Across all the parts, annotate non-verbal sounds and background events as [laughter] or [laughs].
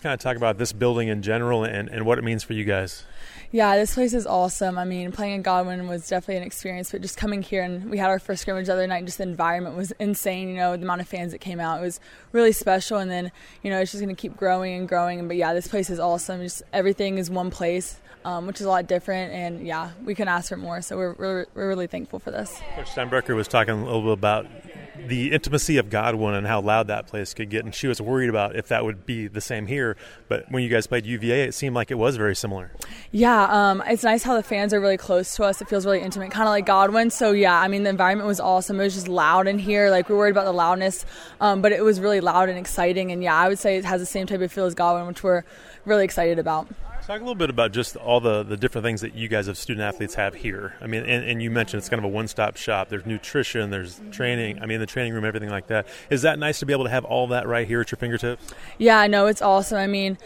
Kind of talk about this building in general and, and what it means for you guys. Yeah, this place is awesome. I mean, playing in Godwin was definitely an experience, but just coming here and we had our first scrimmage the other night, just the environment was insane. You know, the amount of fans that came out, it was really special. And then, you know, it's just going to keep growing and growing. But yeah, this place is awesome. Just everything is one place, um, which is a lot different. And yeah, we can ask for more. So we're, we're, we're really thankful for this. Coach Steinbrecher was talking a little bit about the intimacy of Godwin and how loud that place could get, and she was worried about if that would be the same here. But when you guys played UVA, it seemed like it was very similar. Yeah, um, it's nice how the fans are really close to us. It feels really intimate, kind of like Godwin. So yeah, I mean the environment was awesome. It was just loud in here. Like we were worried about the loudness, um, but it was really loud and exciting. And yeah, I would say it has the same type of feel as Godwin, which we're really excited about. Talk a little bit about just all the, the different things that you guys as student athletes have here. I mean, and, and you mentioned it's kind of a one stop shop. There's nutrition, there's mm-hmm. training. I mean, the training room, everything like that. Is that nice to be able to have all that right here at your fingertips? Yeah, I know. it's awesome. I mean,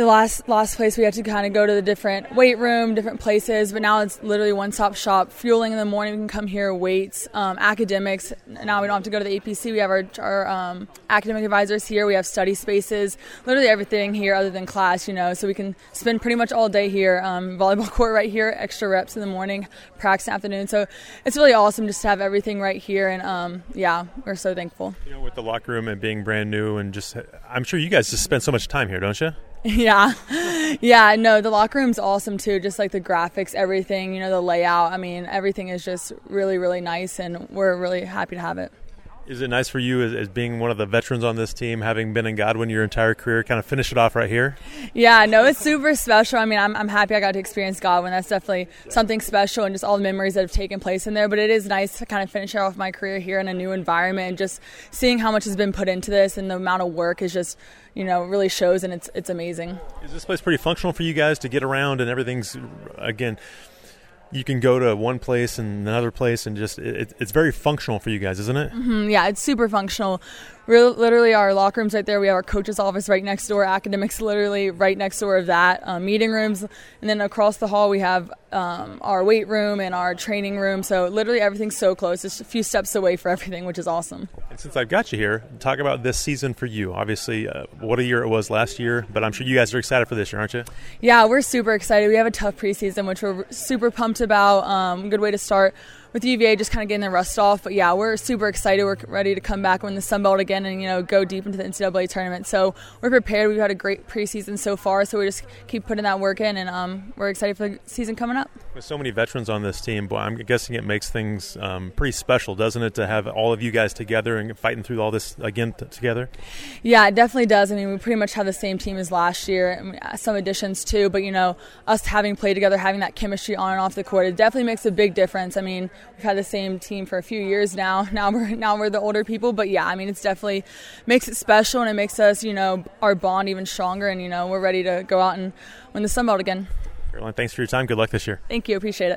the last last place we had to kind of go to the different weight room, different places, but now it's literally one stop shop. Fueling in the morning, we can come here, weights, um, academics. Now we don't have to go to the APC. We have our, our um, academic advisors here. We have study spaces, literally everything here other than class, you know. So we can spend pretty much all day here. Um, volleyball [laughs] court right here, extra reps in the morning, practice in the afternoon. So it's really awesome just to have everything right here. And um, yeah, we're so thankful. You know, with the locker room and being brand new, and just I'm sure you guys just spend so much time here, don't you? [laughs] Yeah. Yeah, no, the locker room's awesome too. Just like the graphics, everything, you know, the layout. I mean, everything is just really, really nice, and we're really happy to have it. Is it nice for you as, as, being one of the veterans on this team, having been in Godwin your entire career, kind of finish it off right here? Yeah, no, it's super special. I mean, I'm, I'm happy I got to experience Godwin. That's definitely something special and just all the memories that have taken place in there. But it is nice to kind of finish off my career here in a new environment and just seeing how much has been put into this and the amount of work is just, you know, really shows and it's, it's amazing. Is this place pretty functional for you guys to get around and everything's, again, you can go to one place and another place and just it, it's very functional for you guys isn't it? Mm-hmm, yeah it's super functional. We're literally our locker rooms right there we have our coach's office right next door academics literally right next door of that um, meeting rooms. And then across the hall we have um, our weight room and our training room. So literally everything's so close. It's a few steps away for [laughs] everything which is awesome. And since i've got you here talk about this season for you. Obviously uh, what a year it was last year but i'm sure you guys are excited for this year aren't you? Yeah we're super excited. We have a tough preseason which we're super pumped about um, good way to start with UVA just kind of getting the rust off. But yeah, we're super excited. We're ready to come back win the Sun Belt again and you know go deep into the NCAA tournament. So we're prepared. We've had a great preseason so far. So we just keep putting that work in, and um, we're excited for the season coming up. With so many veterans on this team, boy, I'm guessing it makes things um, pretty special, doesn't it, to have all of you guys together and fighting through all this again t- together? Yeah, it definitely does. I mean, we pretty much have the same team as last year, and some additions too. But you know, us having played together, having that chemistry on and off the court, it definitely makes a big difference. I mean, we've had the same team for a few years now. [laughs] Now we're now we're the older people, but yeah, I mean, it's definitely makes it special and it makes us, you know, our bond even stronger, and you know, we're ready to go out and win the Sun Belt again. Caroline, thanks for your time. Good luck this year. Thank you. Appreciate it.